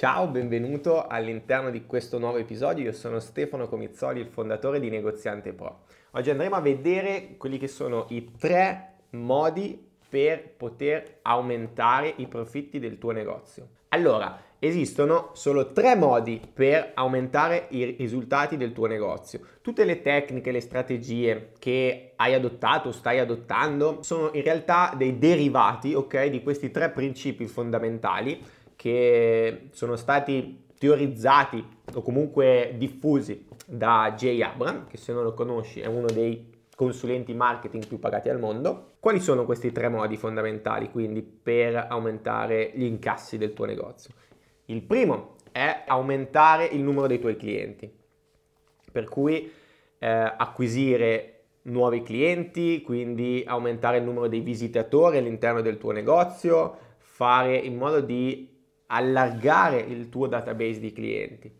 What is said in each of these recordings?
Ciao, benvenuto all'interno di questo nuovo episodio. Io sono Stefano Comizzoli, il fondatore di Negoziante Pro. Oggi andremo a vedere quelli che sono i tre modi per poter aumentare i profitti del tuo negozio. Allora, esistono solo tre modi per aumentare i risultati del tuo negozio. Tutte le tecniche, le strategie che hai adottato o stai adottando sono in realtà dei derivati, ok, di questi tre principi fondamentali che sono stati teorizzati o comunque diffusi da Jay Abram, che se non lo conosci è uno dei consulenti marketing più pagati al mondo. Quali sono questi tre modi fondamentali quindi per aumentare gli incassi del tuo negozio? Il primo è aumentare il numero dei tuoi clienti, per cui eh, acquisire nuovi clienti, quindi aumentare il numero dei visitatori all'interno del tuo negozio, fare in modo di allargare il tuo database di clienti.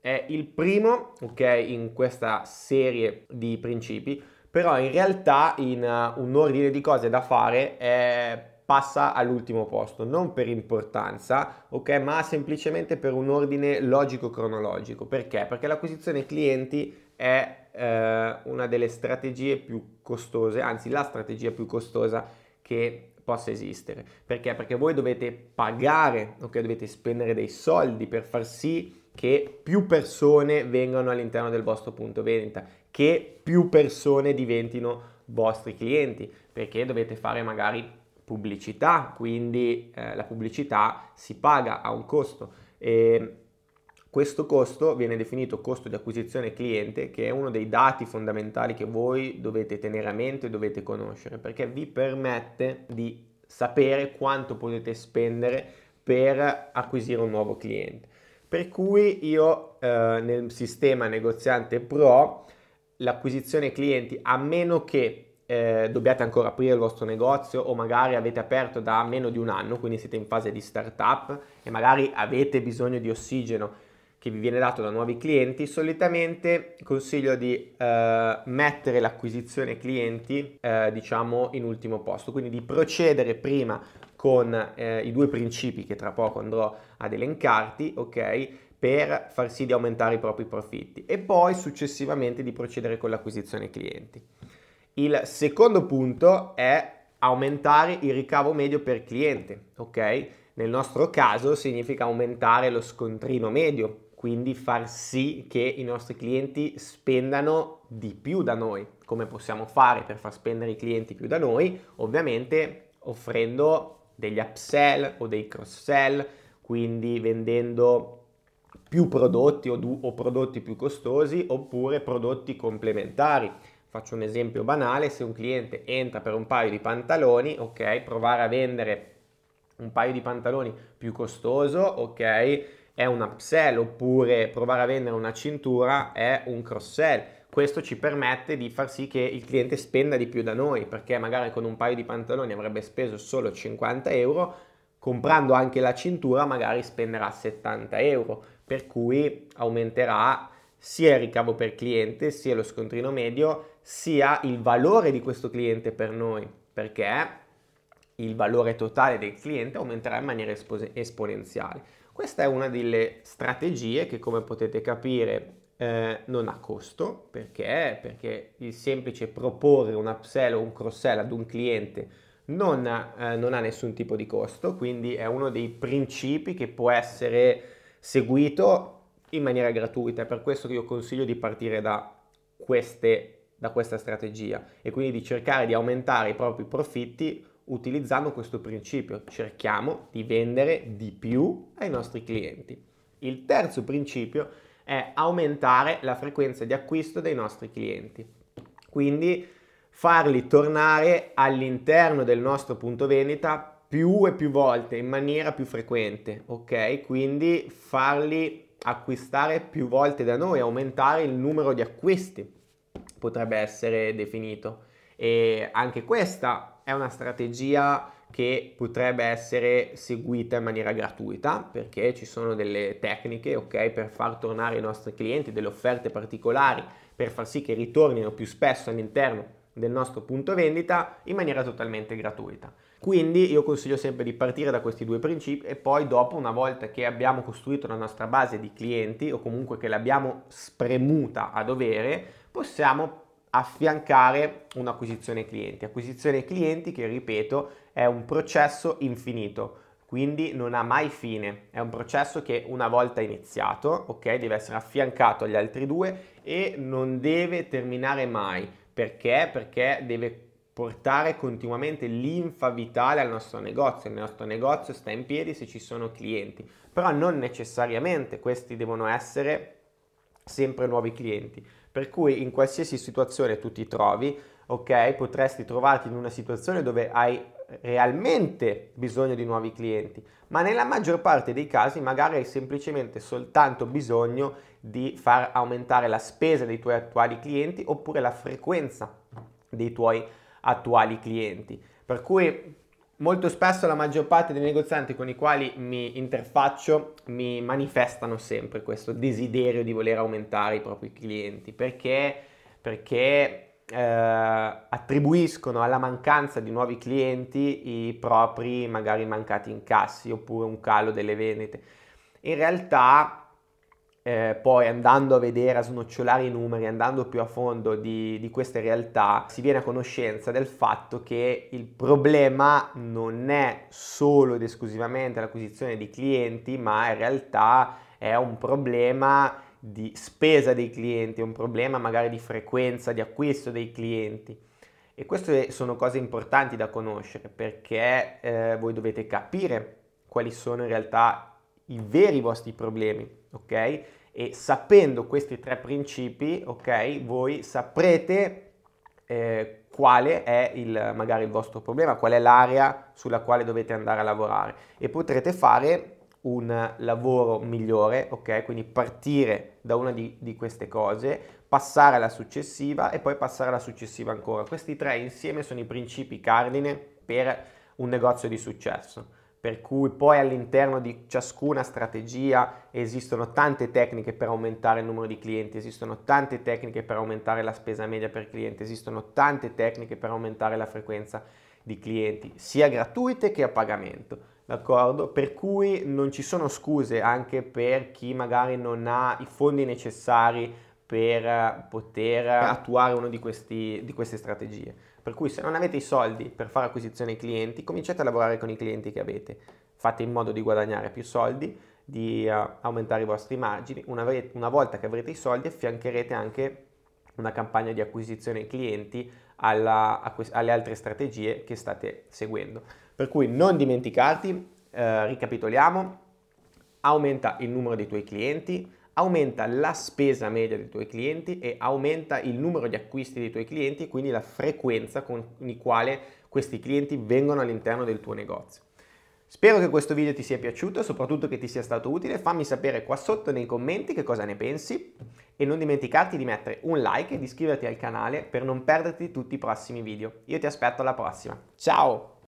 È il primo, ok, in questa serie di principi, però in realtà in uh, un ordine di cose da fare è, passa all'ultimo posto, non per importanza, ok, ma semplicemente per un ordine logico-cronologico. Perché? Perché l'acquisizione clienti è eh, una delle strategie più costose, anzi la strategia più costosa che possa esistere. Perché? Perché voi dovete pagare, ok? Dovete spendere dei soldi per far sì che più persone vengano all'interno del vostro punto vendita, che più persone diventino vostri clienti, perché dovete fare magari pubblicità, quindi eh, la pubblicità si paga a un costo. E questo costo viene definito costo di acquisizione cliente, che è uno dei dati fondamentali che voi dovete tenere a mente e dovete conoscere, perché vi permette di sapere quanto potete spendere per acquisire un nuovo cliente. Per cui io eh, nel sistema negoziante pro l'acquisizione clienti, a meno che eh, dobbiate ancora aprire il vostro negozio o magari avete aperto da meno di un anno, quindi siete in fase di startup e magari avete bisogno di ossigeno che vi viene dato da nuovi clienti, solitamente consiglio di eh, mettere l'acquisizione clienti eh, diciamo in ultimo posto, quindi di procedere prima con eh, i due principi che tra poco andrò ad elencarti, ok? Per far sì di aumentare i propri profitti e poi successivamente di procedere con l'acquisizione clienti. Il secondo punto è aumentare il ricavo medio per cliente, ok? Nel nostro caso significa aumentare lo scontrino medio, quindi far sì che i nostri clienti spendano di più da noi. Come possiamo fare per far spendere i clienti più da noi? Ovviamente offrendo degli upsell o dei cross-sell, quindi vendendo più prodotti o, du- o prodotti più costosi oppure prodotti complementari. Faccio un esempio banale, se un cliente entra per un paio di pantaloni, ok, provare a vendere un paio di pantaloni più costoso, ok, è un upsell oppure provare a vendere una cintura è un cross sell. Questo ci permette di far sì che il cliente spenda di più da noi perché magari con un paio di pantaloni avrebbe speso solo 50 euro, comprando anche la cintura magari spenderà 70 euro, per cui aumenterà sia il ricavo per cliente, sia lo scontrino medio, sia il valore di questo cliente per noi, perché il valore totale del cliente aumenterà in maniera esponenziale. Questa è una delle strategie che come potete capire eh, non ha costo, perché? Perché il semplice proporre un upsell o un cross-sell ad un cliente non, eh, non ha nessun tipo di costo, quindi è uno dei principi che può essere seguito in maniera gratuita. È per questo che io consiglio di partire da, queste, da questa strategia e quindi di cercare di aumentare i propri profitti utilizzando questo principio. Cerchiamo di vendere di più ai nostri clienti. Il terzo principio è aumentare la frequenza di acquisto dei nostri clienti. Quindi farli tornare all'interno del nostro punto vendita più e più volte in maniera più frequente, ok? Quindi farli acquistare più volte da noi, aumentare il numero di acquisti potrebbe essere definito. E anche questa è una strategia che potrebbe essere seguita in maniera gratuita perché ci sono delle tecniche ok per far tornare i nostri clienti delle offerte particolari per far sì che ritornino più spesso all'interno del nostro punto vendita in maniera totalmente gratuita. Quindi io consiglio sempre di partire da questi due principi e poi dopo, una volta che abbiamo costruito la nostra base di clienti o comunque che l'abbiamo spremuta a dovere, possiamo affiancare un'acquisizione clienti. Acquisizione clienti che, ripeto, è un processo infinito, quindi non ha mai fine, è un processo che una volta iniziato, ok, deve essere affiancato agli altri due e non deve terminare mai. Perché? Perché deve portare continuamente linfa vitale al nostro negozio. Il nostro negozio sta in piedi se ci sono clienti, però non necessariamente questi devono essere sempre nuovi clienti. Per cui in qualsiasi situazione tu ti trovi, ok, potresti trovarti in una situazione dove hai realmente bisogno di nuovi clienti, ma nella maggior parte dei casi magari hai semplicemente soltanto bisogno di far aumentare la spesa dei tuoi attuali clienti oppure la frequenza dei tuoi attuali clienti. Per cui molto spesso la maggior parte dei negozianti con i quali mi interfaccio mi manifestano sempre questo desiderio di voler aumentare i propri clienti perché, perché eh, attribuiscono alla mancanza di nuovi clienti i propri magari mancati incassi oppure un calo delle vendite. In realtà eh, poi andando a vedere, a snocciolare i numeri, andando più a fondo di, di, queste realtà, si viene a conoscenza del fatto che il problema non è solo ed esclusivamente l'acquisizione di clienti, ma in realtà è un problema di spesa dei clienti, un problema magari di frequenza di acquisto dei clienti. E queste sono cose importanti da conoscere perché eh, voi dovete capire quali sono in realtà i veri vostri problemi, ok? E sapendo questi tre principi, ok, voi saprete eh, quale è il, magari il vostro problema, qual è l'area sulla quale dovete andare a lavorare e potrete fare un lavoro migliore, ok? Quindi partire da una di, di, queste cose, passare alla successiva e poi passare alla successiva ancora. Questi tre insieme sono i principi cardine per un negozio di successo per cui poi all'interno di ciascuna strategia esistono tante tecniche per aumentare il numero di clienti, esistono tante tecniche per aumentare la spesa media per cliente, esistono tante tecniche per aumentare la frequenza di clienti, sia gratuite che a pagamento, d'accordo? Per cui non ci sono scuse anche per chi magari non ha i fondi necessari per poter attuare una di, di queste strategie. Per cui se non avete i soldi per fare acquisizione clienti, cominciate a lavorare con i clienti che avete. Fate in modo di guadagnare più soldi, di uh, aumentare i vostri margini. Una, una, volta che avrete i soldi, affiancherete anche una campagna di acquisizione clienti alla, alle altre strategie che state seguendo. Per cui non dimenticarti, eh, ricapitoliamo, aumenta il numero dei tuoi clienti, aumenta la spesa media dei tuoi clienti e aumenta il numero di acquisti dei tuoi clienti e quindi la frequenza con la quale questi clienti vengono all'interno del tuo negozio. Spero che questo video ti sia piaciuto e soprattutto che ti sia stato utile. Fammi sapere qua sotto nei commenti che cosa ne pensi e non dimenticarti di mettere un like e di iscriverti al canale per non perderti tutti i prossimi video. Io ti aspetto alla prossima. Ciao!